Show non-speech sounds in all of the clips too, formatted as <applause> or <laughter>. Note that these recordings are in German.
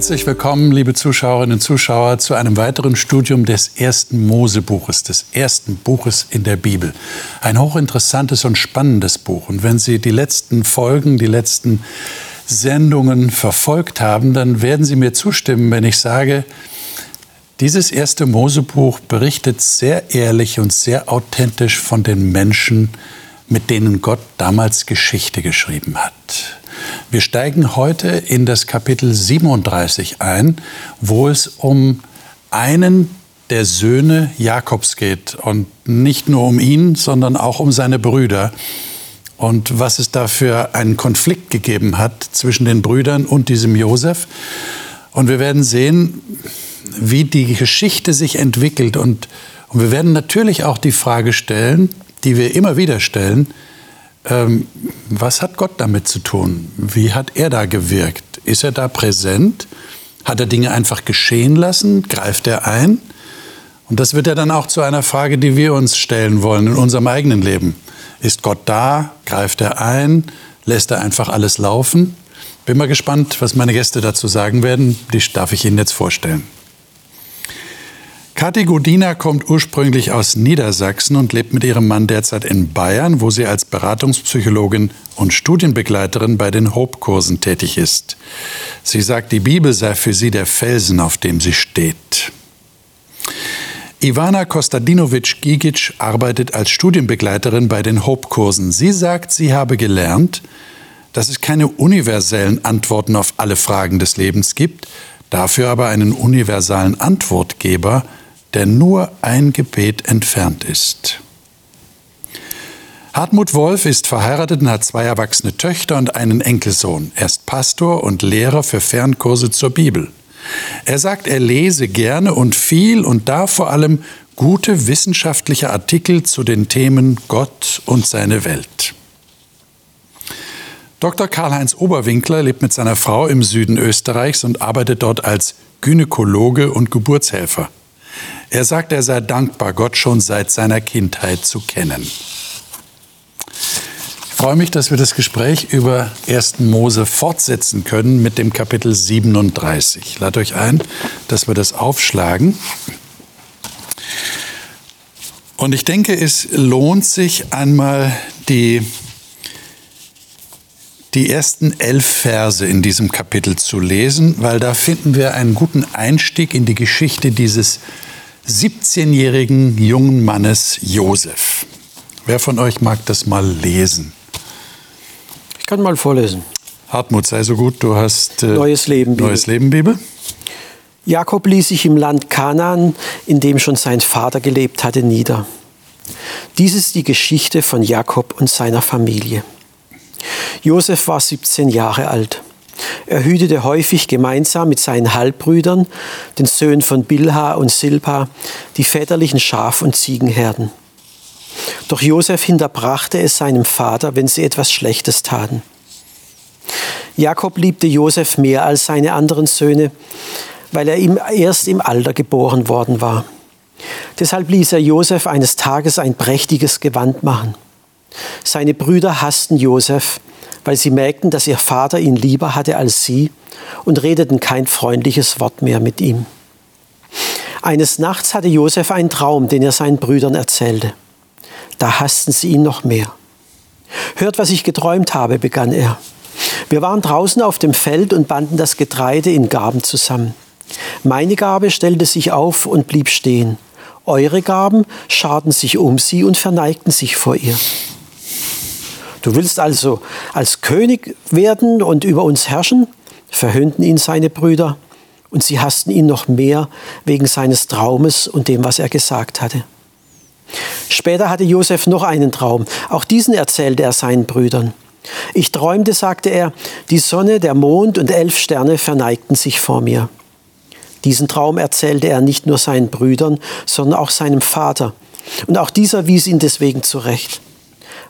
Herzlich willkommen, liebe Zuschauerinnen und Zuschauer, zu einem weiteren Studium des ersten Mosebuches, des ersten Buches in der Bibel. Ein hochinteressantes und spannendes Buch. Und wenn Sie die letzten Folgen, die letzten Sendungen verfolgt haben, dann werden Sie mir zustimmen, wenn ich sage, dieses erste Mosebuch berichtet sehr ehrlich und sehr authentisch von den Menschen, mit denen Gott damals Geschichte geschrieben hat. Wir steigen heute in das Kapitel 37 ein, wo es um einen der Söhne Jakobs geht. Und nicht nur um ihn, sondern auch um seine Brüder. Und was es da für einen Konflikt gegeben hat zwischen den Brüdern und diesem Josef. Und wir werden sehen, wie die Geschichte sich entwickelt. Und, und wir werden natürlich auch die Frage stellen, die wir immer wieder stellen, ähm, was hat Gott damit zu tun? Wie hat er da gewirkt? Ist er da präsent? Hat er Dinge einfach geschehen lassen? Greift er ein? Und das wird ja dann auch zu einer Frage, die wir uns stellen wollen in unserem eigenen Leben. Ist Gott da? Greift er ein? Lässt er einfach alles laufen? Bin mal gespannt, was meine Gäste dazu sagen werden. Die darf ich Ihnen jetzt vorstellen. Kathi Godina kommt ursprünglich aus Niedersachsen und lebt mit ihrem Mann derzeit in Bayern, wo sie als Beratungspsychologin und Studienbegleiterin bei den Hope-Kursen tätig ist. Sie sagt, die Bibel sei für sie der Felsen, auf dem sie steht. Ivana Kostadinovic-Gigic arbeitet als Studienbegleiterin bei den Hope-Kursen. Sie sagt, sie habe gelernt, dass es keine universellen Antworten auf alle Fragen des Lebens gibt, dafür aber einen universalen Antwortgeber, der nur ein Gebet entfernt ist. Hartmut Wolf ist verheiratet und hat zwei erwachsene Töchter und einen Enkelsohn. Er ist Pastor und Lehrer für Fernkurse zur Bibel. Er sagt, er lese gerne und viel und da vor allem gute wissenschaftliche Artikel zu den Themen Gott und seine Welt. Dr. Karl-Heinz Oberwinkler lebt mit seiner Frau im Süden Österreichs und arbeitet dort als Gynäkologe und Geburtshelfer. Er sagt, er sei dankbar, Gott schon seit seiner Kindheit zu kennen. Ich freue mich, dass wir das Gespräch über 1. Mose fortsetzen können mit dem Kapitel 37. Ich lade euch ein, dass wir das aufschlagen. Und ich denke, es lohnt sich einmal die, die ersten elf Verse in diesem Kapitel zu lesen, weil da finden wir einen guten Einstieg in die Geschichte dieses 17-jährigen jungen Mannes Josef. Wer von euch mag das mal lesen? Ich kann mal vorlesen. Hartmut, sei so gut, du hast äh, Neues Leben Bibel. Neues Leben Bibel. Jakob ließ sich im Land Kanaan, in dem schon sein Vater gelebt hatte, nieder. Dies ist die Geschichte von Jakob und seiner Familie. Josef war 17 Jahre alt. Er hütete häufig gemeinsam mit seinen Halbbrüdern, den Söhnen von Bilha und Silpa, die väterlichen Schaf- und Ziegenherden. Doch Josef hinterbrachte es seinem Vater, wenn sie etwas Schlechtes taten. Jakob liebte Josef mehr als seine anderen Söhne, weil er ihm erst im Alter geboren worden war. Deshalb ließ er Josef eines Tages ein prächtiges Gewand machen. Seine Brüder hassten Josef, weil sie merkten, dass ihr Vater ihn lieber hatte als sie und redeten kein freundliches Wort mehr mit ihm. Eines Nachts hatte Josef einen Traum, den er seinen Brüdern erzählte. Da hassten sie ihn noch mehr. Hört, was ich geträumt habe, begann er. Wir waren draußen auf dem Feld und banden das Getreide in Gaben zusammen. Meine Gabe stellte sich auf und blieb stehen. Eure Gaben scharten sich um sie und verneigten sich vor ihr. Du willst also als König werden und über uns herrschen? verhöhnten ihn seine Brüder, und sie hassten ihn noch mehr wegen seines Traumes und dem, was er gesagt hatte. Später hatte Josef noch einen Traum. Auch diesen erzählte er seinen Brüdern. Ich träumte, sagte er, die Sonne, der Mond und elf Sterne verneigten sich vor mir. Diesen Traum erzählte er nicht nur seinen Brüdern, sondern auch seinem Vater. Und auch dieser wies ihn deswegen zurecht.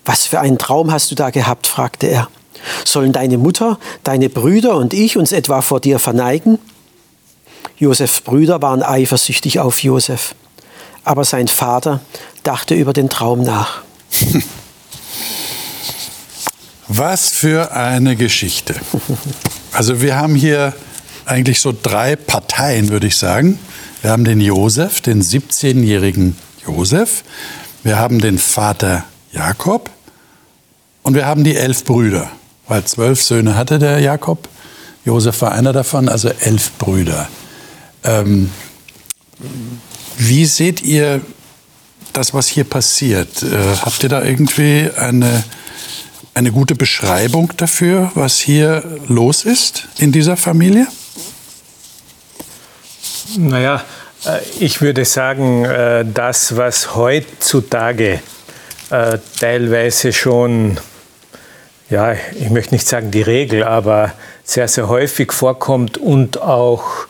Was für einen Traum hast du da gehabt? fragte er. Sollen deine Mutter, deine Brüder und ich uns etwa vor dir verneigen? Josefs Brüder waren eifersüchtig auf Josef, aber sein Vater dachte über den Traum nach. <laughs> Was für eine Geschichte. Also wir haben hier eigentlich so drei Parteien, würde ich sagen. Wir haben den Josef, den 17-jährigen Josef. Wir haben den Vater Jakob und wir haben die elf Brüder, weil zwölf Söhne hatte der Jakob. Josef war einer davon, also elf Brüder. Ähm, wie seht ihr das, was hier passiert? Äh, habt ihr da irgendwie eine, eine gute Beschreibung dafür, was hier los ist in dieser Familie? Naja, äh, ich würde sagen, äh, das, was heutzutage äh, teilweise schon, ja, ich möchte nicht sagen die Regel, aber sehr, sehr häufig vorkommt und auch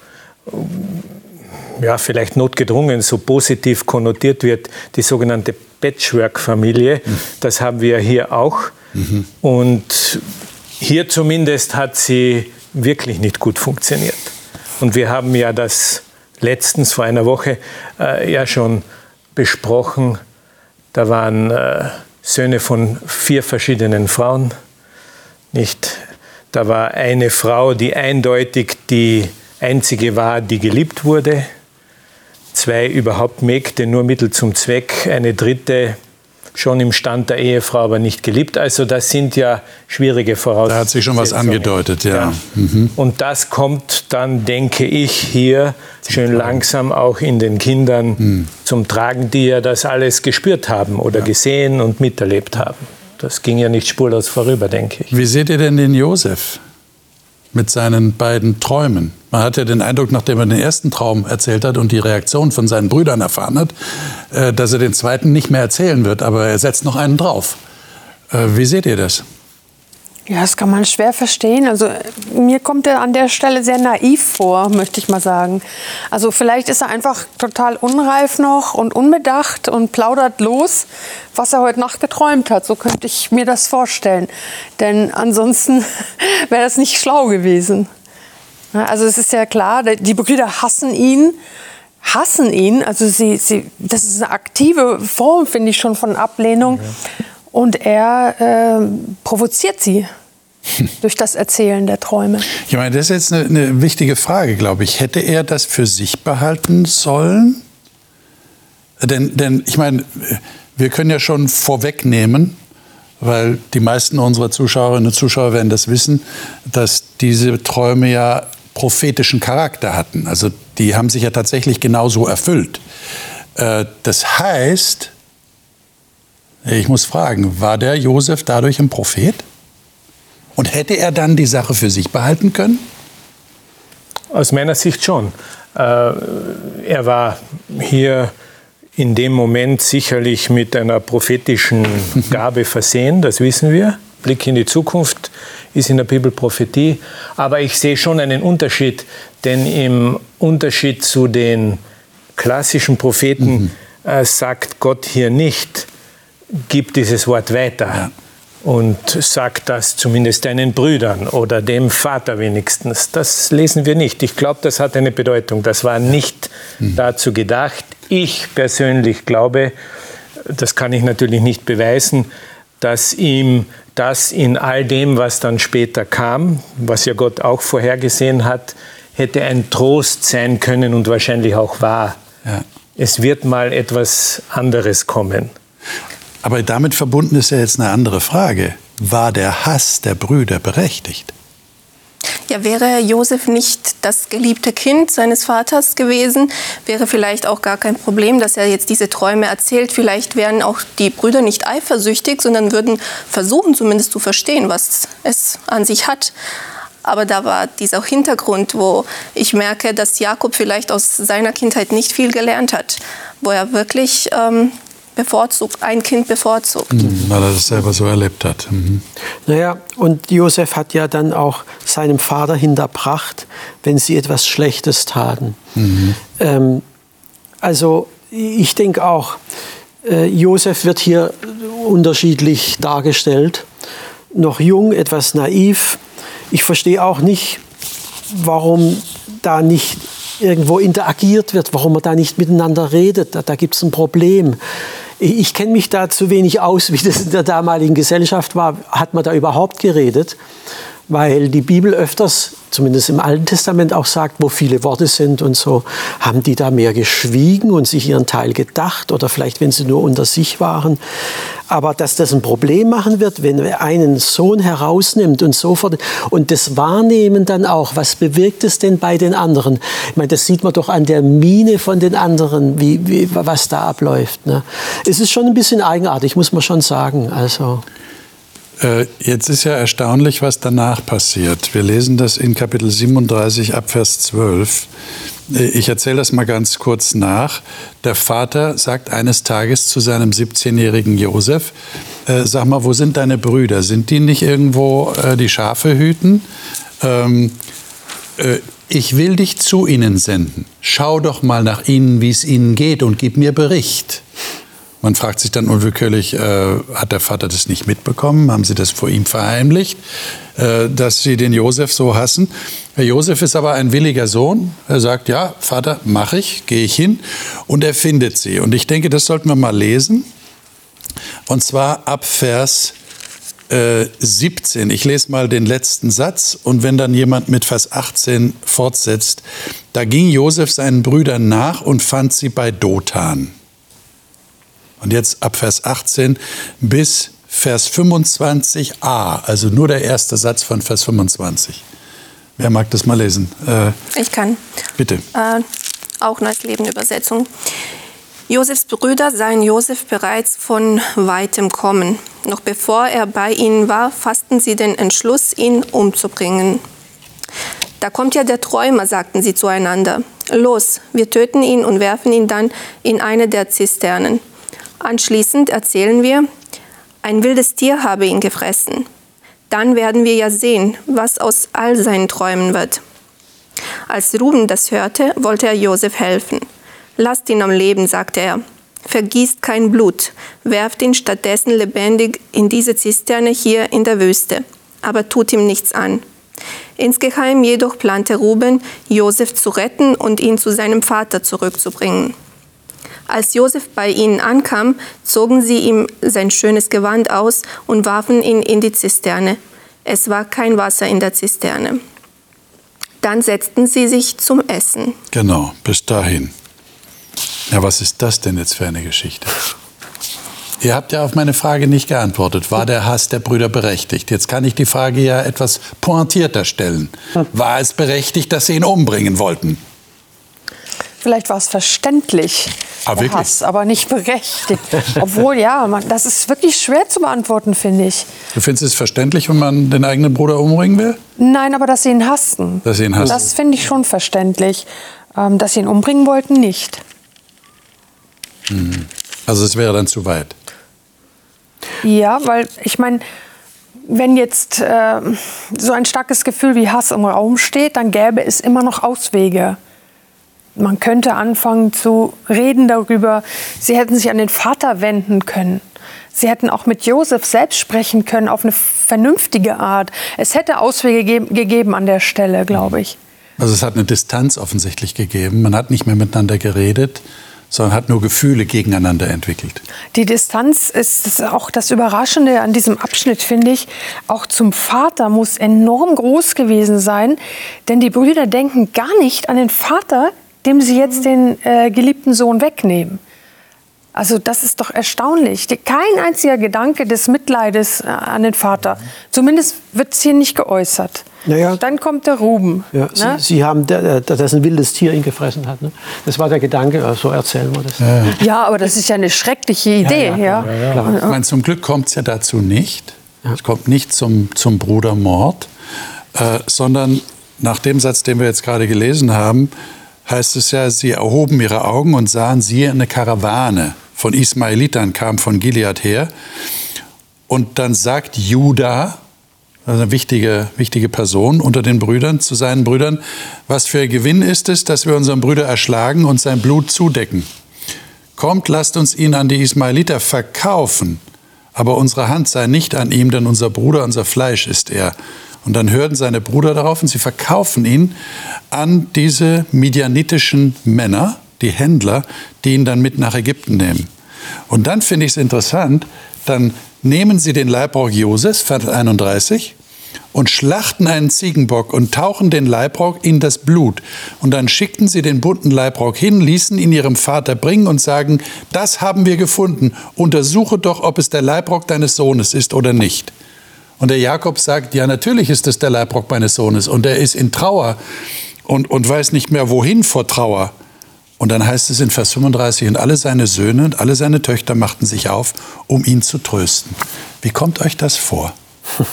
ja, vielleicht notgedrungen so positiv konnotiert wird, die sogenannte Patchwork-Familie. Mhm. Das haben wir hier auch. Mhm. Und hier zumindest hat sie wirklich nicht gut funktioniert. Und wir haben ja das letztens vor einer Woche äh, ja schon besprochen. Da waren äh, Söhne von vier verschiedenen Frauen. Nicht? Da war eine Frau, die eindeutig die einzige war, die geliebt wurde. Zwei überhaupt Mägde, nur Mittel zum Zweck. Eine dritte schon im Stand der Ehefrau, aber nicht geliebt. Also das sind ja schwierige Voraussetzungen. Da hat sich schon was angedeutet, ja. ja. Mhm. Und das kommt dann, denke ich, hier zum schön Tragen. langsam auch in den Kindern mhm. zum Tragen, die ja das alles gespürt haben oder ja. gesehen und miterlebt haben. Das ging ja nicht spurlos vorüber, denke ich. Wie seht ihr denn den Josef? Mit seinen beiden Träumen. Man hat ja den Eindruck, nachdem er den ersten Traum erzählt hat und die Reaktion von seinen Brüdern erfahren hat, äh, dass er den zweiten nicht mehr erzählen wird, aber er setzt noch einen drauf. Äh, wie seht ihr das? Ja, das kann man schwer verstehen. Also mir kommt er an der Stelle sehr naiv vor, möchte ich mal sagen. Also vielleicht ist er einfach total unreif noch und unbedacht und plaudert los, was er heute Nacht geträumt hat. So könnte ich mir das vorstellen. Denn ansonsten <laughs> wäre das nicht schlau gewesen. Also es ist ja klar, die Brüder hassen ihn hassen ihn. Also sie, sie, das ist eine aktive Form, finde ich schon von Ablehnung. Ja. Und er äh, provoziert sie <laughs> durch das Erzählen der Träume. Ich meine, das ist jetzt eine, eine wichtige Frage, glaube ich. Hätte er das für sich behalten sollen? Denn, denn ich meine, wir können ja schon vorwegnehmen, weil die meisten unserer Zuschauerinnen und Zuschauer werden das wissen, dass diese Träume ja prophetischen Charakter hatten. Also die haben sich ja tatsächlich genauso erfüllt. Äh, das heißt, ich muss fragen, war der Josef dadurch ein Prophet? Und hätte er dann die Sache für sich behalten können? Aus meiner Sicht schon. Äh, er war hier in dem Moment sicherlich mit einer prophetischen <laughs> Gabe versehen, das wissen wir. Blick in die Zukunft ist in der Bibel Prophetie. Aber ich sehe schon einen Unterschied, denn im Unterschied zu den klassischen Propheten mhm. äh, sagt Gott hier nicht, gib dieses Wort weiter. Ja und sagt das zumindest deinen Brüdern oder dem Vater wenigstens. Das lesen wir nicht. Ich glaube, das hat eine Bedeutung. Das war nicht mhm. dazu gedacht. Ich persönlich glaube, das kann ich natürlich nicht beweisen, dass ihm das in all dem, was dann später kam, was ja Gott auch vorhergesehen hat, hätte ein Trost sein können und wahrscheinlich auch war. Ja. Es wird mal etwas anderes kommen. Aber damit verbunden ist ja jetzt eine andere Frage. War der Hass der Brüder berechtigt? Ja, wäre Josef nicht das geliebte Kind seines Vaters gewesen, wäre vielleicht auch gar kein Problem, dass er jetzt diese Träume erzählt. Vielleicht wären auch die Brüder nicht eifersüchtig, sondern würden versuchen zumindest zu verstehen, was es an sich hat. Aber da war dieser Hintergrund, wo ich merke, dass Jakob vielleicht aus seiner Kindheit nicht viel gelernt hat, wo er wirklich ähm, bevorzugt, ein Kind bevorzugt. Mhm, weil er das selber so erlebt hat. Mhm. Naja, und Josef hat ja dann auch seinem Vater hinterbracht, wenn sie etwas Schlechtes taten. Mhm. Ähm, also ich denke auch, äh, Josef wird hier unterschiedlich dargestellt. Noch jung, etwas naiv. Ich verstehe auch nicht, warum da nicht irgendwo interagiert wird, warum man da nicht miteinander redet. Da, da gibt es ein Problem. Ich, kenne mich da zu wenig aus, wie das in der damaligen Gesellschaft war. Hat man da überhaupt geredet? Weil die Bibel öfters, zumindest im Alten Testament auch sagt, wo viele Worte sind und so, haben die da mehr geschwiegen und sich ihren Teil gedacht oder vielleicht, wenn sie nur unter sich waren. Aber dass das ein Problem machen wird, wenn er einen Sohn herausnimmt und sofort und das Wahrnehmen dann auch, was bewirkt es denn bei den anderen? Ich meine, das sieht man doch an der Miene von den anderen, wie, wie, was da abläuft. Ne? Es ist schon ein bisschen eigenartig, muss man schon sagen. Also. Äh, jetzt ist ja erstaunlich, was danach passiert. Wir lesen das in Kapitel 37 ab Vers 12. Äh, ich erzähle das mal ganz kurz nach. Der Vater sagt eines Tages zu seinem 17-jährigen Josef, äh, sag mal, wo sind deine Brüder? Sind die nicht irgendwo die Schafe hüten? Ähm, äh, ich will dich zu ihnen senden. Schau doch mal nach ihnen, wie es ihnen geht und gib mir Bericht. Man fragt sich dann unwillkürlich, äh, hat der Vater das nicht mitbekommen? Haben sie das vor ihm verheimlicht, äh, dass sie den Josef so hassen? Herr Josef ist aber ein williger Sohn. Er sagt, ja, Vater, mache ich, gehe ich hin. Und er findet sie. Und ich denke, das sollten wir mal lesen. Und zwar ab Vers äh, 17. Ich lese mal den letzten Satz. Und wenn dann jemand mit Vers 18 fortsetzt, da ging Josef seinen Brüdern nach und fand sie bei Dothan. Und jetzt ab Vers 18 bis Vers 25a, also nur der erste Satz von Vers 25. Wer mag das mal lesen? Äh, ich kann. Bitte. Äh, auch Neues Leben Übersetzung. Josefs Brüder sahen Josef bereits von weitem kommen. Noch bevor er bei ihnen war, fassten sie den Entschluss, ihn umzubringen. Da kommt ja der Träumer, sagten sie zueinander. Los, wir töten ihn und werfen ihn dann in eine der Zisternen. Anschließend erzählen wir, ein wildes Tier habe ihn gefressen. Dann werden wir ja sehen, was aus all seinen Träumen wird. Als Ruben das hörte, wollte er Josef helfen. Lasst ihn am Leben, sagte er. Vergießt kein Blut, werft ihn stattdessen lebendig in diese Zisterne hier in der Wüste, aber tut ihm nichts an. Insgeheim jedoch plante Ruben, Josef zu retten und ihn zu seinem Vater zurückzubringen. Als Josef bei ihnen ankam, zogen sie ihm sein schönes Gewand aus und warfen ihn in die Zisterne. Es war kein Wasser in der Zisterne. Dann setzten sie sich zum Essen. Genau, bis dahin. Ja, was ist das denn jetzt für eine Geschichte? Ihr habt ja auf meine Frage nicht geantwortet. War der Hass der Brüder berechtigt? Jetzt kann ich die Frage ja etwas pointierter stellen. War es berechtigt, dass sie ihn umbringen wollten? Vielleicht war es verständlich, ah, der Hass, aber nicht berechtigt. <laughs> Obwohl, ja, man, das ist wirklich schwer zu beantworten, finde ich. Du findest es verständlich, wenn man den eigenen Bruder umbringen will? Nein, aber dass sie ihn hassten. Dass sie ihn hassten. Das finde ich schon verständlich. Ähm, dass sie ihn umbringen wollten, nicht. Mhm. Also es wäre dann zu weit. Ja, weil ich meine, wenn jetzt äh, so ein starkes Gefühl wie Hass im Raum steht, dann gäbe es immer noch Auswege man könnte anfangen zu reden darüber, sie hätten sich an den Vater wenden können. Sie hätten auch mit Josef selbst sprechen können auf eine vernünftige Art. Es hätte Auswege ge gegeben an der Stelle, glaube ich. Also es hat eine Distanz offensichtlich gegeben. Man hat nicht mehr miteinander geredet, sondern hat nur Gefühle gegeneinander entwickelt. Die Distanz ist auch das Überraschende an diesem Abschnitt, finde ich. Auch zum Vater muss enorm groß gewesen sein, denn die Brüder denken gar nicht an den Vater, dem sie jetzt den äh, geliebten Sohn wegnehmen. Also das ist doch erstaunlich. Kein einziger Gedanke des Mitleides äh, an den Vater. Zumindest wird es hier nicht geäußert. Naja. Dann kommt der Ruben. Ja, ne? Sie, Sie, haben, dass ein wildes Tier ihn gefressen hat. Ne? Das war der Gedanke, so erzählen wir das. Ja, ja aber das ist ja eine schreckliche Idee. Ja, ja, ja. Ich meine, zum Glück kommt es ja dazu nicht. Es kommt nicht zum, zum Brudermord, äh, sondern nach dem Satz, den wir jetzt gerade gelesen haben, heißt es ja, sie erhoben ihre Augen und sahen, siehe, eine Karawane von Ismaelitern kam von Gilead her. Und dann sagt Judah, also eine wichtige, wichtige Person unter den Brüdern, zu seinen Brüdern, was für ein Gewinn ist es, dass wir unseren Bruder erschlagen und sein Blut zudecken. Kommt, lasst uns ihn an die Ismaeliter verkaufen, aber unsere Hand sei nicht an ihm, denn unser Bruder, unser Fleisch ist er. Und dann hörten seine Brüder darauf und sie verkaufen ihn an diese midianitischen Männer, die Händler, die ihn dann mit nach Ägypten nehmen. Und dann finde ich es interessant, dann nehmen sie den Leibrock Josefs, Vers 31, und schlachten einen Ziegenbock und tauchen den Leibrock in das Blut. Und dann schickten sie den bunten Leibrock hin, ließen ihn ihrem Vater bringen und sagen, das haben wir gefunden, untersuche doch, ob es der Leibrock deines Sohnes ist oder nicht. Und der Jakob sagt, ja, natürlich ist es der Leibrock meines Sohnes. Und er ist in Trauer und, und weiß nicht mehr, wohin vor Trauer. Und dann heißt es in Vers 35, und alle seine Söhne und alle seine Töchter machten sich auf, um ihn zu trösten. Wie kommt euch das vor? <laughs>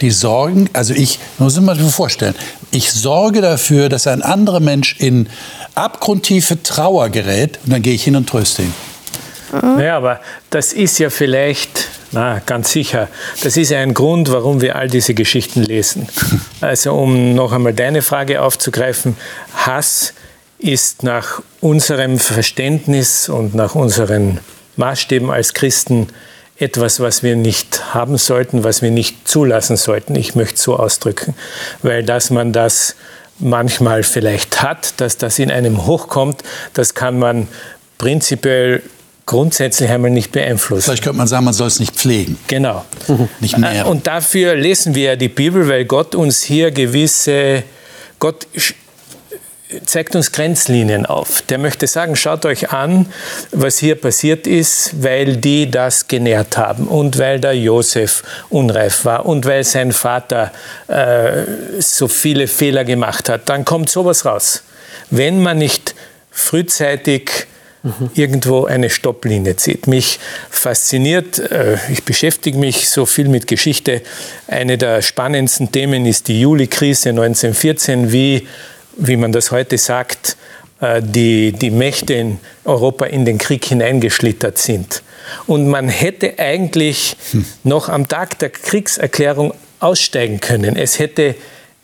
Die sorgen, also ich muss mir mal vorstellen, ich sorge dafür, dass ein anderer Mensch in abgrundtiefe Trauer gerät und dann gehe ich hin und tröste ihn. Naja, aber das ist ja vielleicht, na, ganz sicher, das ist ein Grund, warum wir all diese Geschichten lesen. <laughs> Also um noch einmal deine Frage aufzugreifen, Hass ist nach unserem Verständnis und nach unseren Maßstäben als Christen etwas, was wir nicht haben sollten, was wir nicht zulassen sollten. Ich möchte es so ausdrücken, weil dass man das manchmal vielleicht hat, dass das in einem hochkommt, das kann man prinzipiell grundsätzlich einmal nicht beeinflussen. Vielleicht könnte man sagen, man soll es nicht pflegen. Genau. <laughs> Nicht nähren. Und dafür lesen wir ja die Bibel, weil Gott uns hier gewisse, Gott zeigt uns Grenzlinien auf. Der möchte sagen, schaut euch an, was hier passiert ist, weil die das genährt haben und weil der Josef unreif war und weil sein Vater äh, so viele Fehler gemacht hat. Dann kommt sowas raus. Wenn man nicht frühzeitig mhm. irgendwo eine Stopplinie zieht. Mich fasziniert, äh, ich beschäftige mich so viel mit Geschichte. Eine der spannendsten Themen ist die Juli-Krise 1914, wie wie man das heute sagt, äh, die, die Mächte in Europa in den Krieg hineingeschlittert sind. Und man hätte eigentlich hm. noch am Tag der Kriegserklärung aussteigen können. Es hätte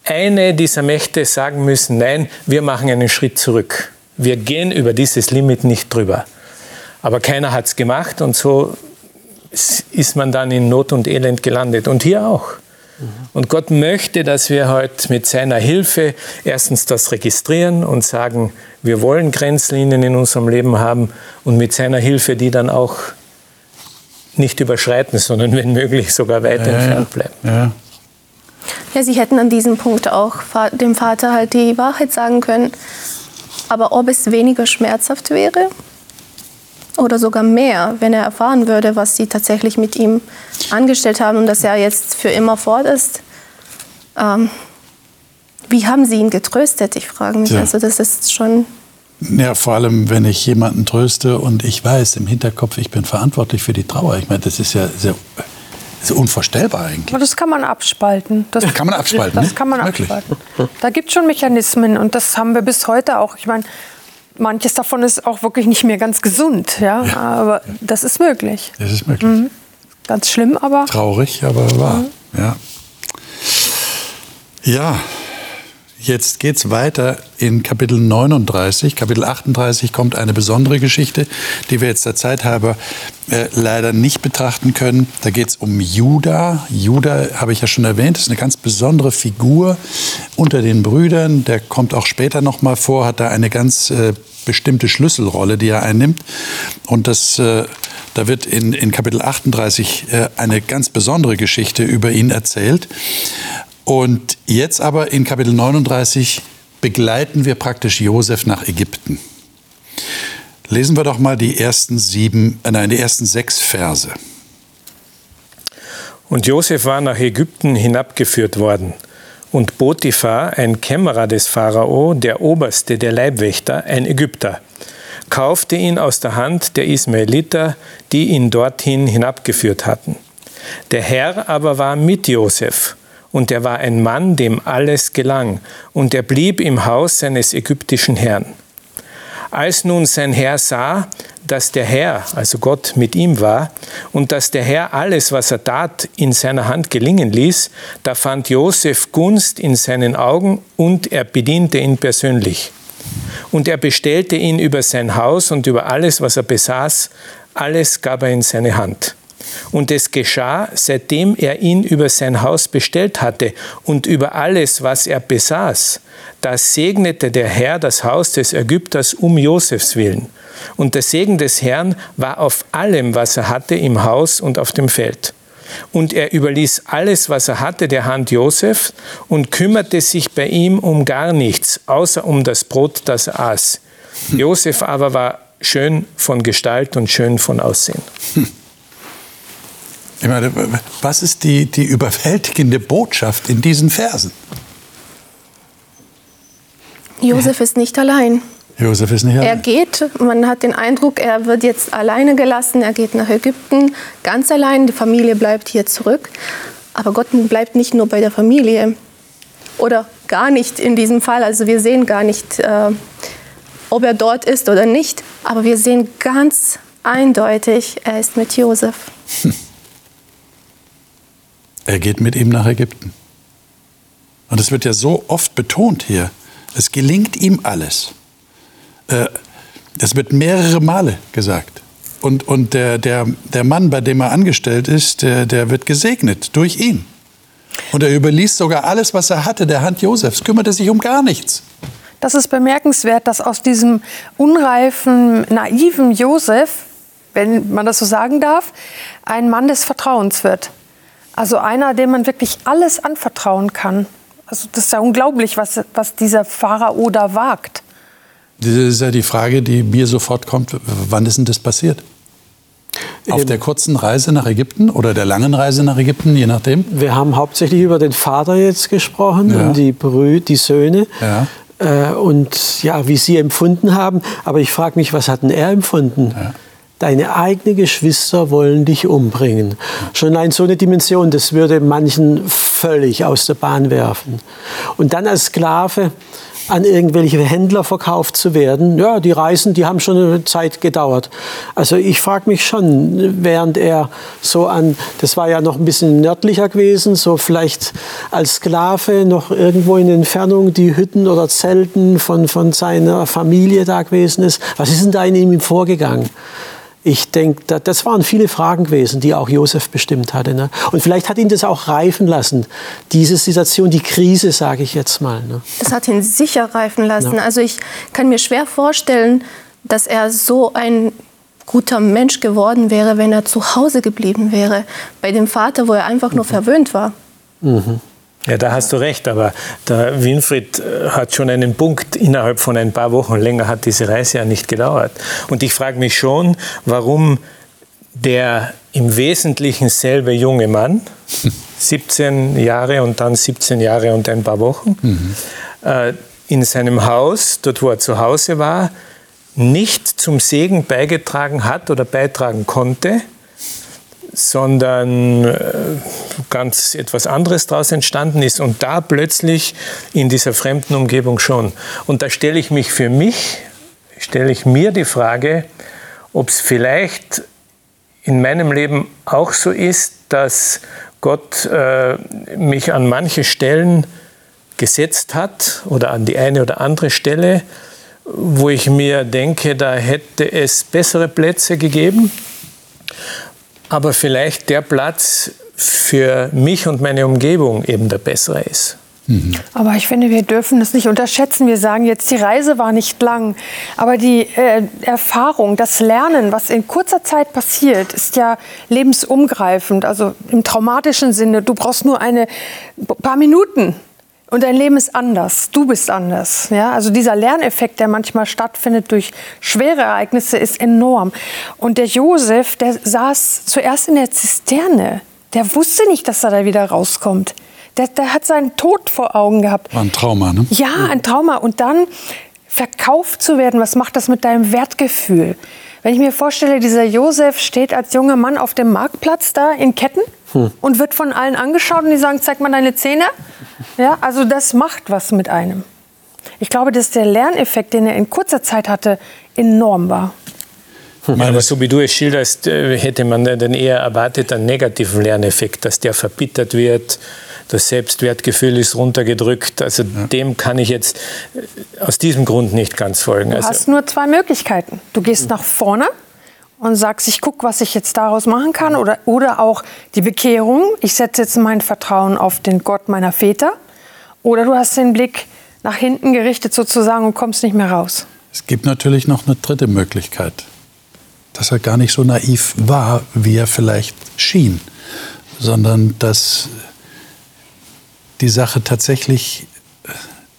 eine dieser Mächte sagen müssen, nein, wir machen einen Schritt zurück. Wir gehen über dieses Limit nicht drüber. Aber keiner hat es gemacht und so ist man dann in Not und Elend gelandet. Und hier auch. Und Gott möchte, dass wir heute mit seiner Hilfe erstens das registrieren und sagen, wir wollen Grenzlinien in unserem Leben haben und mit seiner Hilfe die dann auch nicht überschreiten, sondern wenn möglich sogar weit ja, entfernt bleiben. Ja. ja, sie hätten an diesem Punkt auch dem Vater halt die Wahrheit sagen können. Aber ob es weniger schmerzhaft wäre, oder sogar mehr, wenn er erfahren würde, was sie tatsächlich mit ihm angestellt haben und dass er jetzt für immer fort ist. Ähm, wie haben Sie ihn getröstet? Ich frage mich. Ja. Also das ist schon. Ja, vor allem, wenn ich jemanden tröste und ich weiß im Hinterkopf, ich bin verantwortlich für die Trauer. Ich meine, das ist ja sehr, ist unvorstellbar eigentlich. Aber das kann man abspalten. Das, das kann man abspalten. Das ne? kann man abspalten. Da gibt es schon Mechanismen und das haben wir bis heute auch. Ich meine, manches davon ist auch wirklich nicht mehr ganz gesund, ja, ja. aber das ist möglich. Das ist möglich. Mhm. Ganz schlimm, aber. Traurig, aber wahr. Mhm. Ja. Ja, Jetzt geht es weiter in Kapitel 39. Kapitel 38 kommt eine besondere Geschichte, die wir jetzt der Zeit halber äh, leider nicht betrachten können. Da geht es um Judah. Judah habe ich ja schon erwähnt, ist eine ganz besondere Figur unter den Brüdern. Der kommt auch später noch mal vor, hat da eine ganz äh, bestimmte Schlüsselrolle, die er einnimmt. Und das, äh, da wird in, in Kapitel 38 äh, eine ganz besondere Geschichte über ihn erzählt. Und jetzt aber in Kapitel 39 begleiten wir praktisch Josef nach Ägypten. Lesen wir doch mal die ersten sieben, äh, nein, die ersten sechs Verse. Und Josef war nach Ägypten hinabgeführt worden. Und Potiphar, ein Kämmerer des Pharao, der Oberste der Leibwächter, ein Ägypter, kaufte ihn aus der Hand der Ismaeliter, die ihn dorthin hinabgeführt hatten. Der Herr aber war mit Josef und er war ein Mann, dem alles gelang, und er blieb im Haus seines ägyptischen Herrn. Als nun sein Herr sah, dass der Herr, also Gott, mit ihm war und dass der Herr alles, was er tat, in seiner Hand gelingen ließ, da fand Josef Gunst in seinen Augen und er bediente ihn persönlich. Und er bestellte ihn über sein Haus und über alles, was er besaß, alles gab er in seine Hand. Und es geschah, seitdem er ihn über sein Haus bestellt hatte und über alles, was er besaß. Da segnete der Herr das Haus des Ägypters um Josefs willen. Und der Segen des Herrn war auf allem, was er hatte, im Haus und auf dem Feld. Und er überließ alles, was er hatte, der Hand Josef und kümmerte sich bei ihm um gar nichts, außer um das Brot, das er aß. <laughs> Josef aber war schön von Gestalt und schön von Aussehen. <laughs> Ich meine, was ist die, die überwältigende Botschaft in diesen Versen? Josef ist nicht allein. Josef ist nicht Er allein. geht, man hat den Eindruck, er wird jetzt alleine gelassen, er geht nach Ägypten, ganz allein, die Familie bleibt hier zurück. Aber Gott bleibt nicht nur bei der Familie oder gar nicht in diesem Fall. Also wir sehen gar nicht, äh, ob er dort ist oder nicht, aber wir sehen ganz eindeutig, er ist mit Josef. <laughs> Er geht mit ihm nach Ägypten. Und es wird ja so oft betont hier. Es gelingt ihm alles. Äh, Es wird mehrere Male gesagt. Und, und der, der, der Mann, bei dem er angestellt ist, der, der wird gesegnet durch ihn. Und er überließ sogar alles, was er hatte, der Hand Josefs, kümmerte sich um gar nichts. Das ist bemerkenswert, dass aus diesem unreifen, naiven Josef, wenn man das so sagen darf, ein Mann des Vertrauens wird. Also einer, dem man wirklich alles anvertrauen kann. Also das ist ja unglaublich, was, was dieser Pharao da wagt. Das ist ja die Frage, die mir sofort kommt. Wann ist denn das passiert? Auf der kurzen Reise nach Ägypten oder der langen Reise nach Ägypten, je nachdem? Wir haben hauptsächlich über den Vater jetzt gesprochen Ja. und die Brü die Söhne. Ja. Äh, und ja, wie sie empfunden haben. Aber ich frage mich, was hat denn er empfunden? Deine eigenen Geschwister wollen dich umbringen. Schon allein so eine Dimension, das würde manchen völlig aus der Bahn werfen. Und dann als Sklave an irgendwelche Händler verkauft zu werden, ja, die Reisen, die haben schon eine Zeit gedauert. Also ich frage mich schon, während er so an, das war ja noch ein bisschen nördlicher gewesen, so vielleicht als Sklave noch irgendwo in Entfernung die Hütten oder Zelten von, von seiner Familie da gewesen ist. Was ist denn da in ihm vorgegangen? Ich denke, das waren viele Fragen gewesen, die auch Josef bestimmt hatte. Ne? Und vielleicht hat ihn das auch reifen lassen, diese Situation, die Krise, sage ich jetzt mal. Ne? Das hat ihn sicher reifen lassen. Ja. Also ich kann mir schwer vorstellen, dass er so ein guter Mensch geworden wäre, wenn er zu Hause geblieben wäre. Bei dem Vater, wo er einfach nur verwöhnt war. Ja, da hast du recht, aber der Winfried äh, hat schon einen Punkt. Innerhalb von ein paar Wochen länger hat diese Reise ja nicht gedauert. Und ich frage mich schon, warum der im Wesentlichen selbe junge Mann, <laughs> 17 Jahre und dann 17 Jahre und ein paar Wochen, äh, in seinem Haus, dort wo er zu Hause war, nicht zum Segen beigetragen hat oder beitragen konnte, sondern äh, ganz etwas anderes daraus entstanden ist und da plötzlich in dieser fremden Umgebung schon. Und da stelle ich mich für mich, stelle ich mir die Frage, ob es vielleicht in meinem Leben auch so ist, dass Gott äh, mich an manche Stellen gesetzt hat oder an die eine oder andere Stelle, wo ich mir denke, da hätte es bessere Plätze gegeben aber vielleicht der Platz für mich und meine Umgebung eben der bessere ist. Aber ich finde, wir dürfen es nicht unterschätzen. Wir sagen jetzt, die Reise war nicht lang. Aber die äh, Erfahrung, das Lernen, was in kurzer Zeit passiert, ist ja lebensumgreifend. Also im traumatischen Sinne. Du brauchst nur eine paar Minuten. Und dein Leben ist anders. Du bist anders. Ja? Also dieser Lerneffekt, der manchmal stattfindet durch schwere Ereignisse, ist enorm. Und der Josef, der saß zuerst in der Zisterne. Der wusste nicht, dass er da wieder rauskommt. Der, der hat seinen Tod vor Augen gehabt. War ein Trauma, ne? Ja, ein Trauma. Und dann verkauft zu werden, was macht das mit deinem Wertgefühl? Wenn ich mir vorstelle, dieser Josef steht als junger Mann auf dem Marktplatz da in Ketten und wird von allen angeschaut und die sagen, zeig mal deine Zähne. Ja, also das macht was mit einem. Ich glaube, dass der Lerneffekt, den er in kurzer Zeit hatte, enorm war. Aber so wie du es schilderst, äh, hätte man dann eher erwartet einen negativen Lerneffekt, dass der verbittert wird, das Selbstwertgefühl ist runtergedrückt. Also dem kann ich jetzt äh, aus diesem Grund nicht ganz folgen. Du Also, hast nur zwei Möglichkeiten. Du gehst nach vorne und sagst, ich gucke, was ich jetzt daraus machen kann. Oder, oder auch die Bekehrung. Ich setze jetzt mein Vertrauen auf den Gott meiner Väter. Oder du hast den Blick nach hinten gerichtet sozusagen und kommst nicht mehr raus. Es gibt natürlich noch eine dritte Möglichkeit, dass er gar nicht so naiv war, wie er vielleicht schien. sondern dass die Sache tatsächlich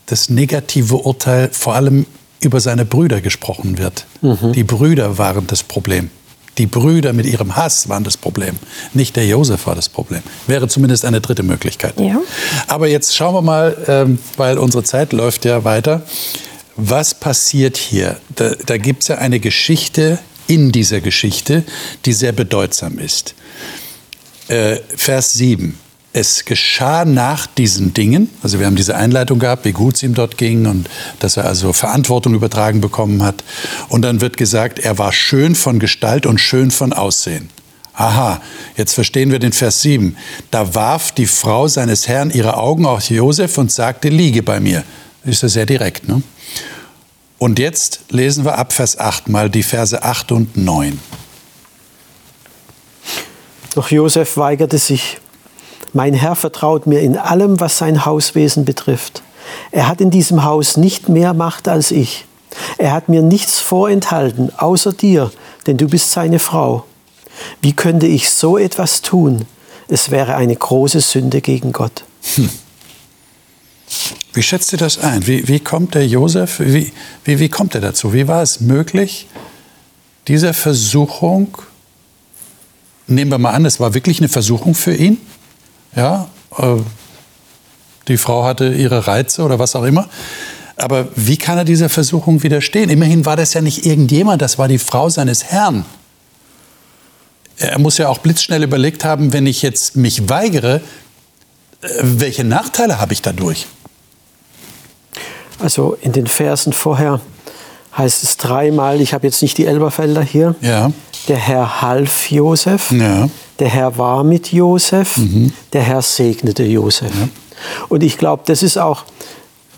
das negative Urteil vor allem über seine Brüder gesprochen wird. Mhm. Die Brüder waren das Problem. Die Brüder mit ihrem Hass waren das Problem. Nicht der Josef war das Problem. Wäre zumindest eine dritte Möglichkeit. Ja. Aber jetzt schauen wir mal, ähm, weil unsere Zeit läuft ja weiter. Was passiert hier? Da, da gibt es ja eine Geschichte in dieser Geschichte, die sehr bedeutsam ist. Äh, Vers 7 es geschah nach diesen Dingen, also wir haben diese Einleitung gehabt, wie gut es ihm dort ging und dass er also Verantwortung übertragen bekommen hat. Und dann wird gesagt, er war schön von Gestalt und schön von Aussehen. Aha, jetzt verstehen wir den Vers 7. Da warf die Frau seines Herrn ihre Augen auf Josef und sagte, liege bei mir. Ist ja sehr direkt. Ne? Und jetzt lesen wir ab Vers 8 mal die Verse 8 und 9. Doch Josef weigerte sich mein Herr vertraut mir in allem, was sein Hauswesen betrifft. Er hat in diesem Haus nicht mehr Macht als ich. Er hat mir nichts vorenthalten, außer dir, denn du bist seine Frau. Wie könnte ich so etwas tun? Es wäre eine große Sünde gegen Gott. Hm. Wie schätzt ihr das ein? Wie, wie kommt der Josef, wie, wie, wie kommt er dazu? Wie war es möglich, dieser Versuchung, nehmen wir mal an, es war wirklich eine Versuchung für ihn, ja, äh, die Frau hatte ihre Reize oder was auch immer. Aber wie kann er dieser Versuchung widerstehen? Immerhin war das ja nicht irgendjemand, das war die Frau seines Herrn. Er muss ja auch blitzschnell überlegt haben, wenn ich jetzt mich weigere, äh, welche Nachteile habe ich dadurch? Also in den Versen vorher heißt es dreimal, ich habe jetzt nicht die Elberfelder hier, ja. Der Herr half Josef, ja. Der Herr war mit Josef, mhm. der Herr segnete Josef. Ja. Und ich glaube, das ist auch,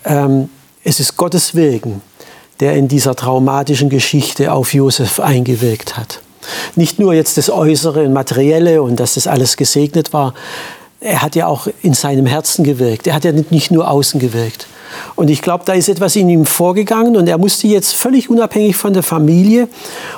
ähm, es ist Gottes Wirken, der in dieser traumatischen Geschichte auf Josef eingewirkt hat. Nicht nur jetzt das Äußere und Materielle und dass das alles gesegnet war, er hat ja auch in seinem Herzen gewirkt. Er hat ja nicht nur außen gewirkt. Und ich glaube, da ist etwas in ihm vorgegangen und er musste jetzt völlig unabhängig von der Familie,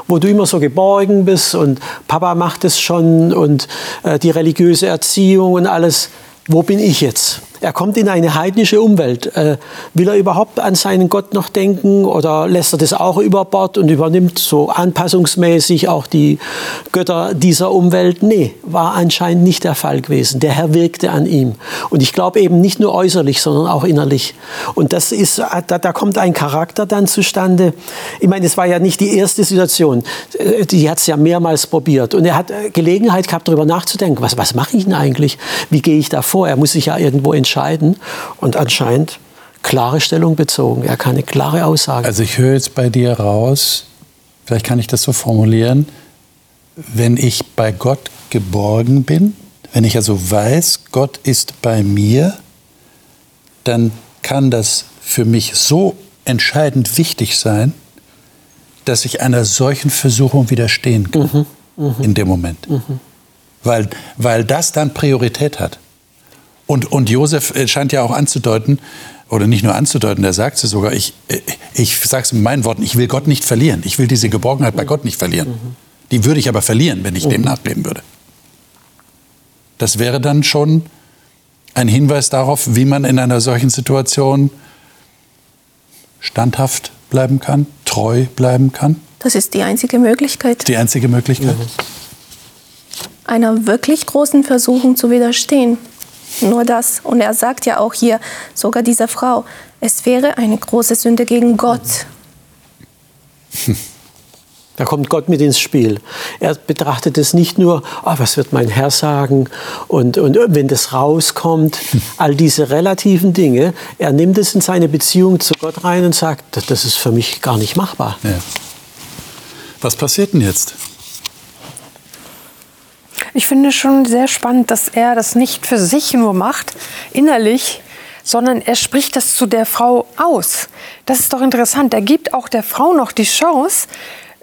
wo du immer so geborgen bist und Papa macht es schon und äh, die religiöse Erziehung und alles, wo bin ich jetzt? Er kommt in eine heidnische Umwelt. Äh, will er überhaupt an seinen Gott noch denken oder lässt er das auch über Bord und übernimmt so anpassungsmäßig auch die Götter dieser Umwelt? Nee, war anscheinend nicht der Fall gewesen. Der Herr wirkte an ihm. Und ich glaube eben nicht nur äußerlich, sondern auch innerlich. Und das ist, da, da kommt ein Charakter dann zustande. Ich meine, es war ja nicht die erste Situation. Äh, die hat es ja mehrmals probiert. Und er hat äh, Gelegenheit gehabt, darüber nachzudenken. Was, was mache ich denn eigentlich? Wie gehe ich da vor? Er muss sich ja irgendwo entscheiden entscheiden und anscheinend klare Stellung bezogen. Er kann eine klare Aussage. Also ich höre jetzt bei dir raus, vielleicht kann ich das so formulieren, wenn ich bei Gott geborgen bin, wenn ich also weiß, Gott ist bei mir, dann kann das für mich so entscheidend wichtig sein, dass ich einer solchen Versuchung widerstehen kann mhm, mh. in dem Moment. Mhm. Weil, weil das dann Priorität hat. Und, und Josef äh, scheint ja auch anzudeuten, oder nicht nur anzudeuten, der sagt es sogar, ich, äh, ich sage es mit meinen Worten, ich will Gott nicht verlieren. Ich will diese Geborgenheit bei Gott nicht verlieren. Die würde ich aber verlieren, wenn ich dem nachleben würde. Das wäre dann schon ein Hinweis darauf, wie man in einer solchen Situation standhaft bleiben kann, treu bleiben kann. Das ist die einzige Möglichkeit. Die einzige Möglichkeit. Mhm. Einer wirklich großen Versuchung zu widerstehen. Nur das. Und er sagt ja auch hier, sogar dieser Frau, es wäre eine große Sünde gegen Gott. Da kommt Gott mit ins Spiel. Er betrachtet es nicht nur, oh, was wird mein Herr sagen und, und wenn das rauskommt, <laughs> all diese relativen Dinge. Er nimmt es in seine Beziehung zu Gott rein und sagt, das ist für mich gar nicht machbar. Ja. Was passiert denn jetzt? Ich finde schon sehr spannend, dass er das nicht für sich nur macht, innerlich, sondern er spricht das zu der Frau aus. Das ist doch interessant. Er gibt auch der Frau noch die Chance,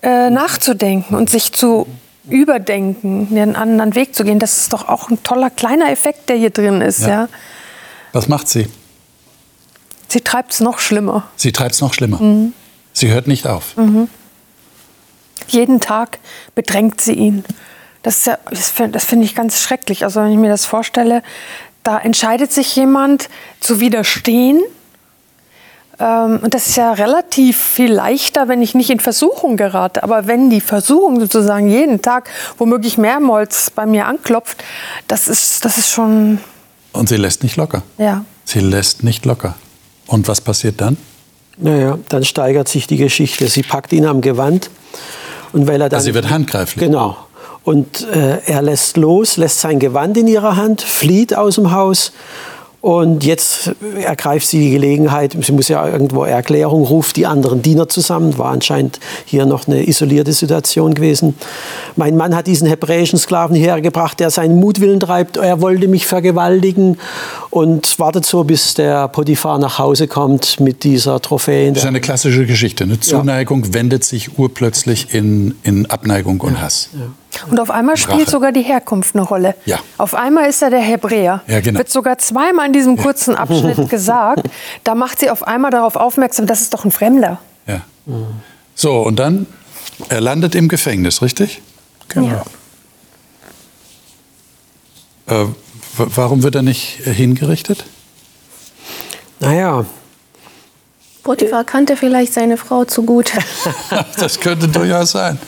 äh, nachzudenken und sich zu überdenken, einen anderen Weg zu gehen. Das ist doch auch ein toller kleiner Effekt, der hier drin ist. Ja. ja. Was macht sie? Sie treibt es noch schlimmer. Sie treibt es noch schlimmer. Mhm. Sie hört nicht auf. Mhm. Jeden Tag bedrängt sie ihn Das, ist ja, das finde find ich ganz schrecklich. Also wenn ich mir das vorstelle, da entscheidet sich jemand zu widerstehen. Ähm, und das ist ja relativ viel leichter, wenn ich nicht in Versuchung gerate. Aber wenn die Versuchung sozusagen jeden Tag womöglich mehrmals bei mir anklopft, das ist, das ist schon. Und sie lässt nicht locker. Ja. Sie lässt nicht locker. Und was passiert dann? Naja, dann steigert sich die Geschichte. Sie packt ihn am Gewand. Und weil er dann, Also sie wird handgreiflich. Genau. Und äh, er lässt los, lässt sein Gewand in ihrer Hand, flieht aus dem Haus. Und jetzt ergreift sie die Gelegenheit, sie muss ja irgendwo Erklärung, ruft die anderen Diener zusammen, war anscheinend hier noch eine isolierte Situation gewesen. Mein Mann hat diesen hebräischen Sklaven hergebracht, der seinen Mutwillen treibt, er wollte mich vergewaltigen und wartet so, bis der Potiphar nach Hause kommt mit dieser Trophäe. Das ist eine klassische Geschichte. Eine Zuneigung wendet sich urplötzlich in, in Abneigung und Hass. Und auf einmal spielt Rache. sogar die Herkunft eine Rolle. Ja. Auf einmal ist er der Hebräer. Ja, genau. Wird sogar zweimal in diesem kurzen Abschnitt <laughs> gesagt. Da macht sie auf einmal darauf aufmerksam, das ist doch ein Fremder. Ja. So, und dann, er landet im Gefängnis, richtig? Genau. Ja. Äh, warum wird er nicht äh, hingerichtet? Naja, Potiphar kannte vielleicht seine Frau zu gut. <laughs> Das könnte durchaus sein.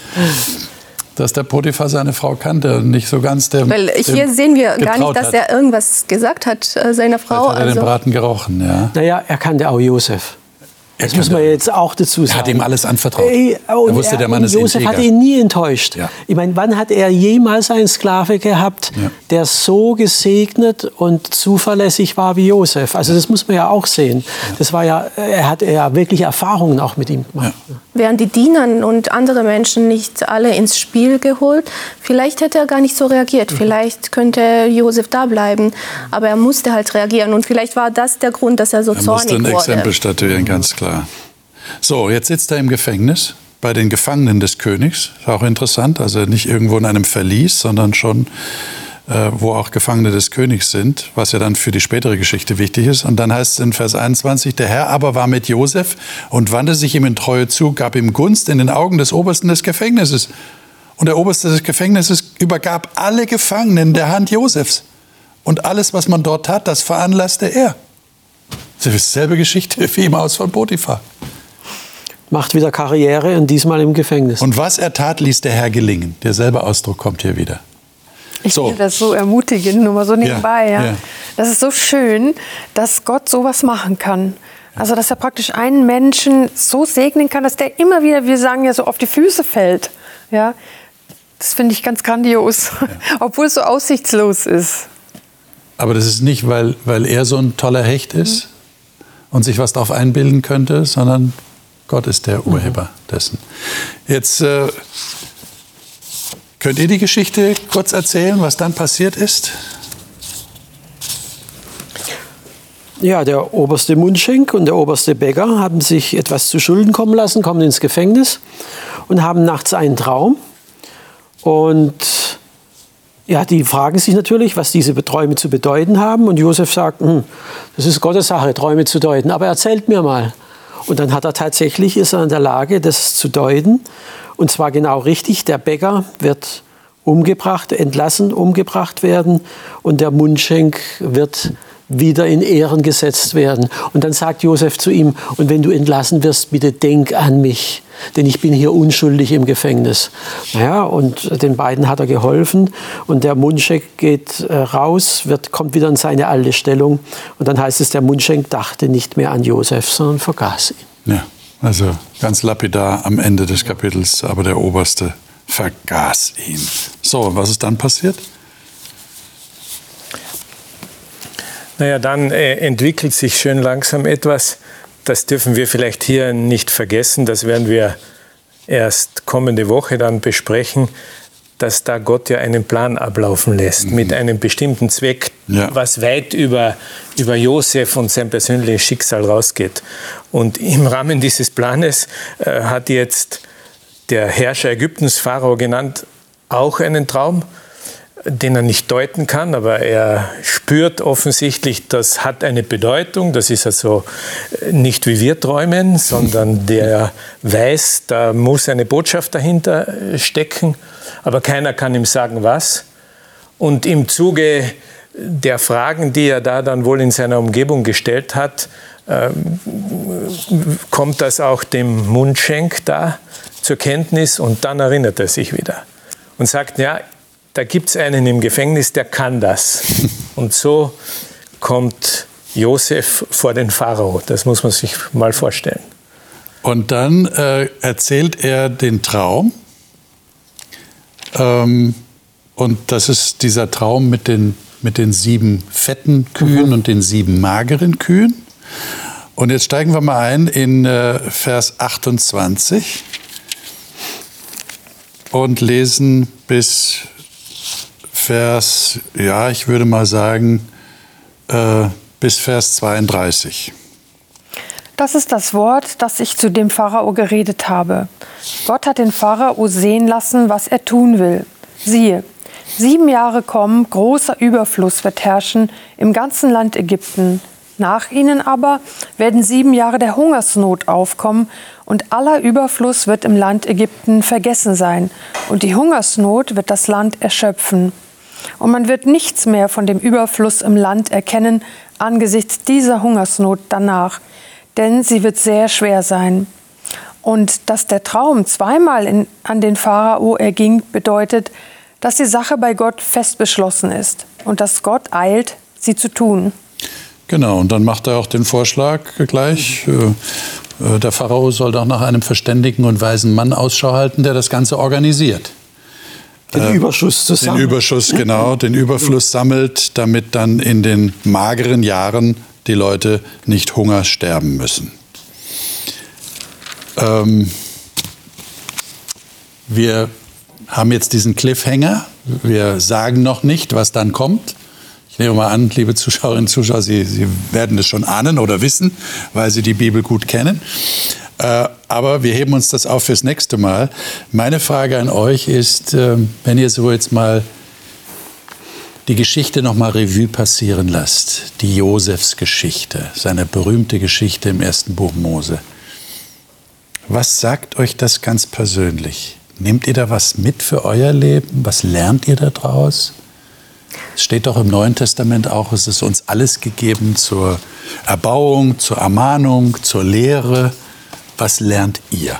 Dass der Potiphar seine Frau kannte und nicht so ganz der. Weil hier sehen wir gar nicht, dass er irgendwas gesagt hat äh, seiner Frau. Hat er den Also, Braten gerochen, ja. naja, er kannte auch Josef. Er Das muss man jetzt auch dazu Er sagen. hat ihm alles anvertraut. Und er wusste, der Mann ist Josef integer. hat ihn nie enttäuscht. Ja. Ich meine, wann hat er jemals einen Sklave gehabt, Ja. der so gesegnet und zuverlässig war wie Josef? Also das muss man ja auch sehen. Das war ja, er hat ja wirklich Erfahrungen auch mit ihm gemacht. wären die Diener und andere Menschen nicht alle ins Spiel geholt, vielleicht hätte er gar nicht so reagiert. Mhm. Vielleicht könnte Josef da bleiben. Aber er musste halt reagieren. Und vielleicht war das der Grund, dass er so Er musste zornig ein wurde. Exempel statuieren, ganz klar. So, jetzt sitzt er im Gefängnis bei den Gefangenen des Königs. Auch interessant, also nicht irgendwo in einem Verlies, sondern schon, äh, wo auch Gefangene des Königs sind, was ja dann für die spätere Geschichte wichtig ist. Und dann heißt es in Vers 21, der Herr aber war mit Josef und wandte sich ihm in Treue zu, gab ihm Gunst in den Augen des Obersten des Gefängnisses. Und der Oberste des Gefängnisses übergab alle Gefangenen der Hand Josefs. Und alles, was man dort tat, das veranlasste er. Das ist dieselbe Geschichte <laughs> wie im Haus von Potiphar. Macht wieder Karriere und diesmal im Gefängnis. Und was er tat, ließ der Herr gelingen. Derselbe Ausdruck kommt hier wieder. Ich So. finde das so ermutigend, nur mal so nebenbei. Ja, ja. Das ist so schön, dass Gott sowas machen kann. Also, dass er praktisch einen Menschen so segnen kann, dass der immer wieder, wir sagen ja, so auf die Füße fällt. Ja, das finde ich ganz grandios, <laughs> obwohl es so aussichtslos ist. Aber das ist nicht, weil, weil er so ein toller Hecht ist und sich was darauf einbilden könnte, sondern Gott ist der Urheber dessen. Jetzt äh, könnt ihr die Geschichte kurz erzählen, was dann passiert ist? Ja, der oberste Mundschenk und der oberste Bäcker haben sich etwas zu Schulden kommen lassen, kommen ins Gefängnis und haben nachts einen Traum. Und ja, die fragen sich natürlich, was diese Träume zu bedeuten haben. Und Josef sagt, hm, das ist Gottes Sache, Träume zu deuten, aber erzählt mir mal. Und dann hat er tatsächlich, ist er in der Lage, das zu deuten. Und zwar genau richtig, der Bäcker wird umgebracht, entlassen, umgebracht werden und der Mundschenk wird wieder in Ehren gesetzt werden. Und dann sagt Josef zu ihm, und wenn du entlassen wirst, bitte denk an mich, denn ich bin hier unschuldig im Gefängnis. Naja, und den beiden hat er geholfen und der Mundschenk geht äh, raus, wird, kommt wieder in seine alte Stellung und dann heißt es, der Mundschenk dachte nicht mehr an Josef, sondern vergaß ihn. Ja, also ganz lapidar am Ende des Kapitels, aber der Oberste vergaß ihn. So, und was ist dann passiert? Naja, dann äh, entwickelt sich schön langsam etwas. Das dürfen wir vielleicht hier nicht vergessen. Das werden wir erst kommende Woche dann besprechen, dass da Gott ja einen Plan ablaufen lässt mit einem bestimmten Zweck, Ja. was weit über, über Josef und sein persönliches Schicksal rausgeht. Und im Rahmen dieses Planes äh, hat jetzt der Herrscher Ägyptens, Pharao genannt, auch einen Traum den er nicht deuten kann, aber er spürt offensichtlich, das hat eine Bedeutung. Das ist also nicht wie wir träumen, sondern <laughs> der weiß, da muss eine Botschaft dahinter stecken. aber keiner kann ihm sagen, was. Und im Zuge der Fragen, die er da dann wohl in seiner Umgebung gestellt hat, ähm, kommt das auch dem Mundschenk da zur Kenntnis und dann erinnert er sich wieder und sagt, ja, da gibt es einen im Gefängnis, der kann das. <laughs> Und so kommt Josef vor den Pharao. Das muss man sich mal vorstellen. Und dann äh, erzählt er den Traum. Ähm, und das ist dieser Traum mit den, mit den sieben fetten Kühen mhm. und den sieben mageren Kühen. Und jetzt steigen wir mal ein in äh, Vers 28 und lesen bis Vers, ja, ich würde mal sagen, äh, bis Vers 32. Das ist das Wort, das ich zu dem Pharao geredet habe. Gott hat den Pharao sehen lassen, was er tun will. Siehe, sieben Jahre kommen, großer Überfluss wird herrschen im ganzen Land Ägypten. Nach ihnen aber werden sieben Jahre der Hungersnot aufkommen und aller Überfluss wird im Land Ägypten vergessen sein und die Hungersnot wird das Land erschöpfen. Und man wird nichts mehr von dem Überfluss im Land erkennen angesichts dieser Hungersnot danach, denn sie wird sehr schwer sein. Und dass der Traum zweimal in, an den Pharao erging, bedeutet, dass die Sache bei Gott fest beschlossen ist und dass Gott eilt, sie zu tun. Genau, und dann macht er auch den Vorschlag gleich. Äh, äh, der Pharao soll doch nach einem verständigen und weisen Mann Ausschau halten, der das Ganze organisiert. Den äh, Überschuss zusammen. Den Überschuss, genau, den Überfluss sammelt, damit dann in den mageren Jahren die Leute nicht Hunger sterben müssen. Ähm, wir haben jetzt diesen Cliffhanger. Wir sagen noch nicht, was dann kommt. Ich nehme mal an, liebe Zuschauerinnen und Zuschauer, Sie, Sie werden es schon ahnen oder wissen, weil Sie die Bibel gut kennen. Äh, aber wir heben uns das auf fürs nächste Mal. Meine Frage an euch ist, äh, wenn ihr so jetzt mal die Geschichte nochmal Revue passieren lasst, die Josefs Geschichte, seine berühmte Geschichte im ersten Buch Mose. Was sagt euch das ganz persönlich? Nehmt ihr da was mit für euer Leben? Was lernt ihr daraus? Es steht doch im Neuen Testament auch, es ist uns alles gegeben zur Erbauung, zur Ermahnung, zur Lehre. Was lernt ihr?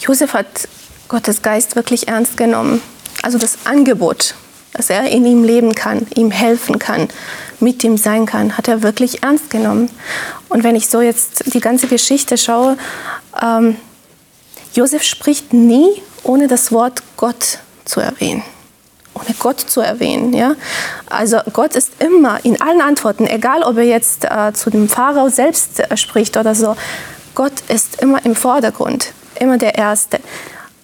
Josef hat Gottes Geist wirklich ernst genommen. Also das Angebot, dass er in ihm leben kann, ihm helfen kann, mit ihm sein kann, hat er wirklich ernst genommen. Und wenn ich so jetzt die ganze Geschichte schaue, ähm, Josef spricht nie, ohne das Wort Gott zu erwähnen ohne Gott zu erwähnen. Ja? Also Gott ist immer in allen Antworten, egal ob er jetzt äh, zu dem Pharao selbst äh, spricht oder so, Gott ist immer im Vordergrund, immer der Erste.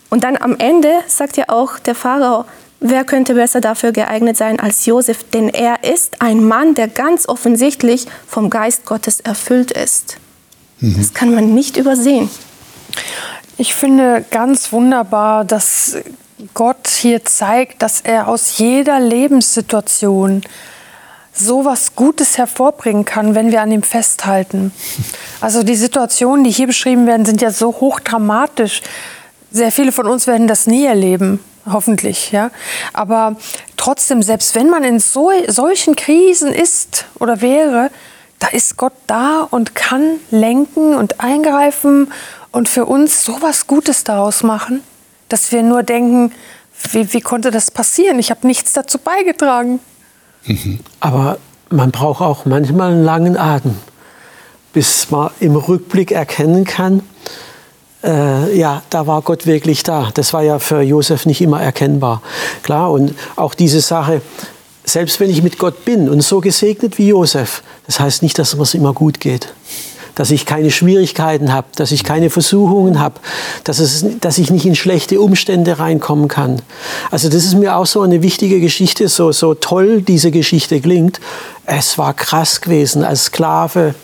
Und dann am Ende sagt ja auch der Pharao, wer könnte besser dafür geeignet sein als Josef, denn er ist ein Mann, der ganz offensichtlich vom Geist Gottes erfüllt ist. Mhm. Das kann man nicht übersehen. Ich finde ganz wunderbar, dass Gott hier zeigt, dass er aus jeder Lebenssituation so was Gutes hervorbringen kann, wenn wir an ihm festhalten. Also die Situationen, die hier beschrieben werden, sind ja so hochdramatisch. Sehr viele von uns werden das nie erleben, hoffentlich. Ja? Aber trotzdem, selbst wenn man in so, solchen Krisen ist oder wäre, da ist Gott da und kann lenken und eingreifen und für uns so was Gutes daraus machen, dass wir nur denken, wie, wie konnte das passieren? Ich habe nichts dazu beigetragen. Aber man braucht auch manchmal einen langen Atem, bis man im Rückblick erkennen kann, äh, ja, da war Gott wirklich da. Das war ja für Josef nicht immer erkennbar. Klar, und auch diese Sache, selbst wenn ich mit Gott bin und so gesegnet wie Josef, das heißt nicht, dass es immer gut geht dass ich keine Schwierigkeiten habe, dass ich keine Versuchungen habe, dass, dass ich nicht in schlechte Umstände reinkommen kann. Also das ist mir auch so eine wichtige Geschichte, so, so toll diese Geschichte klingt. Es war krass gewesen, als Sklave,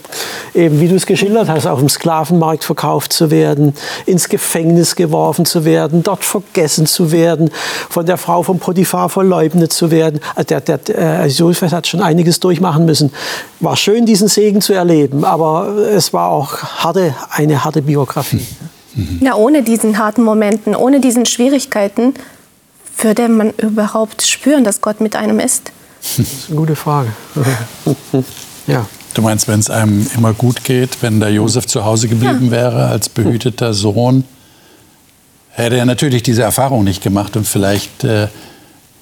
eben wie du es geschildert hast, auf dem Sklavenmarkt verkauft zu werden, ins Gefängnis geworfen zu werden, dort vergessen zu werden, von der Frau von Potiphar verleugnet zu werden. Also der, der, der äh, Josef hat schon einiges durchmachen müssen. War schön, diesen Segen zu erleben, aber es war auch harte, eine harte Biografie. Mhm. Ja, ohne diesen harten Momenten, ohne diesen Schwierigkeiten würde man überhaupt spüren, dass Gott mit einem ist? Das ist eine gute Frage. ja. Du meinst, wenn es einem immer gut geht, wenn der Josef zu Hause geblieben ja. wäre als behüteter Sohn, hätte er natürlich diese Erfahrung nicht gemacht und vielleicht äh,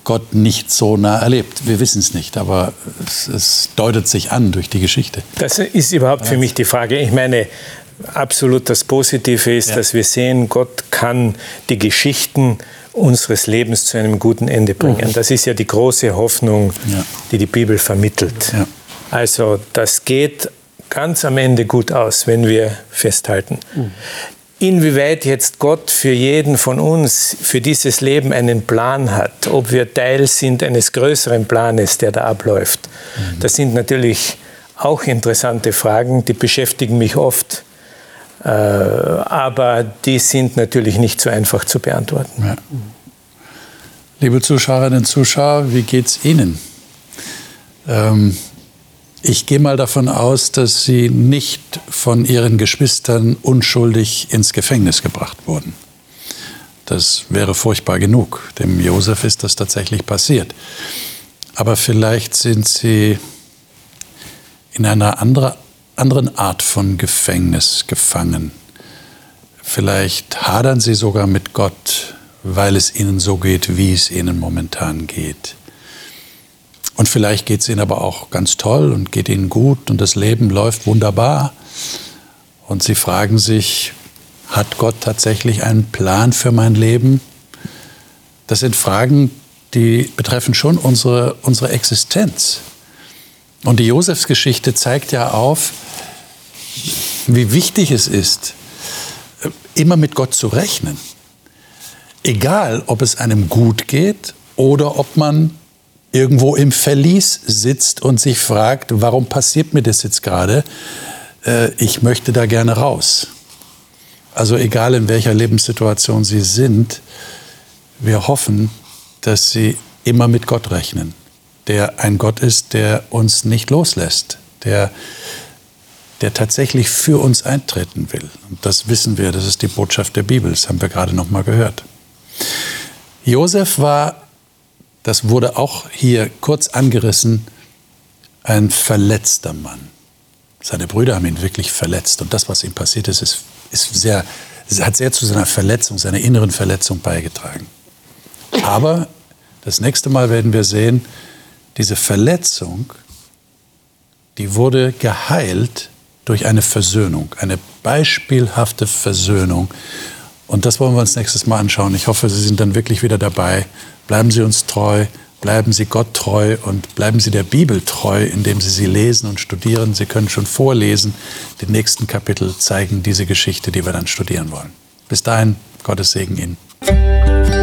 Gott nicht so nah erlebt. Wir wissen es nicht, aber es, es, deutet sich an durch die Geschichte. Das ist überhaupt für mich die Frage. Ich meine, absolut das Positive ist, ja. dass wir sehen, Gott kann die Geschichten unseres Lebens zu einem guten Ende bringen. Mhm. Das ist ja die große Hoffnung, ja. die die Bibel vermittelt. Ja. Also das geht ganz am Ende gut aus, wenn wir festhalten. Mhm. Inwieweit jetzt Gott für jeden von uns, für dieses Leben einen Plan hat, ob wir Teil sind eines größeren Planes, der da abläuft, mhm. das sind natürlich auch interessante Fragen, die beschäftigen mich oft. Äh, aber die sind natürlich nicht so einfach zu beantworten. Ja. Liebe Zuschauerinnen und Zuschauer, wie geht es Ihnen? Ähm, ich gehe mal davon aus, dass Sie nicht von Ihren Geschwistern unschuldig ins Gefängnis gebracht wurden. Das wäre furchtbar genug. Dem Josef ist das tatsächlich passiert. Aber vielleicht sind Sie in einer andere, anderen Art von Gefängnis gefangen. Vielleicht hadern Sie sogar mit Gott, weil es Ihnen so geht, wie es Ihnen momentan geht. Und vielleicht geht es ihnen aber auch ganz toll und geht ihnen gut und das Leben läuft wunderbar. Und sie fragen sich, hat Gott tatsächlich einen Plan für mein Leben? Das sind Fragen, die betreffen schon unsere, unsere Existenz. Und die Josefsgeschichte zeigt ja auf, wie wichtig es ist, immer mit Gott zu rechnen. Egal, ob es einem gut geht oder ob man irgendwo im Verlies sitzt und sich fragt, warum passiert mir das jetzt gerade? Äh, ich möchte da gerne raus. Also egal in welcher Lebenssituation Sie sind, wir hoffen, dass Sie immer mit Gott rechnen, der ein Gott ist, der uns nicht loslässt, der, der tatsächlich für uns eintreten will. Und das wissen wir, das ist die Botschaft der Bibel, das haben wir gerade noch mal gehört. Josef war das wurde auch hier kurz angerissen, ein verletzter Mann. Seine Brüder haben ihn wirklich verletzt. Und das, was ihm passiert ist, ist, ist sehr, hat sehr zu seiner Verletzung, seiner inneren Verletzung beigetragen. Aber das nächste Mal werden wir sehen, diese Verletzung, die wurde geheilt durch eine Versöhnung, eine beispielhafte Versöhnung. Und das wollen wir uns nächstes Mal anschauen. Ich hoffe, Sie sind dann wirklich wieder dabei Bleiben Sie uns treu, bleiben Sie Gott treu und bleiben Sie der Bibel treu, indem Sie sie lesen und studieren. Sie können schon vorlesen. Die nächsten Kapitel zeigen diese Geschichte, die wir dann studieren wollen. Bis dahin, Gottes Segen Ihnen.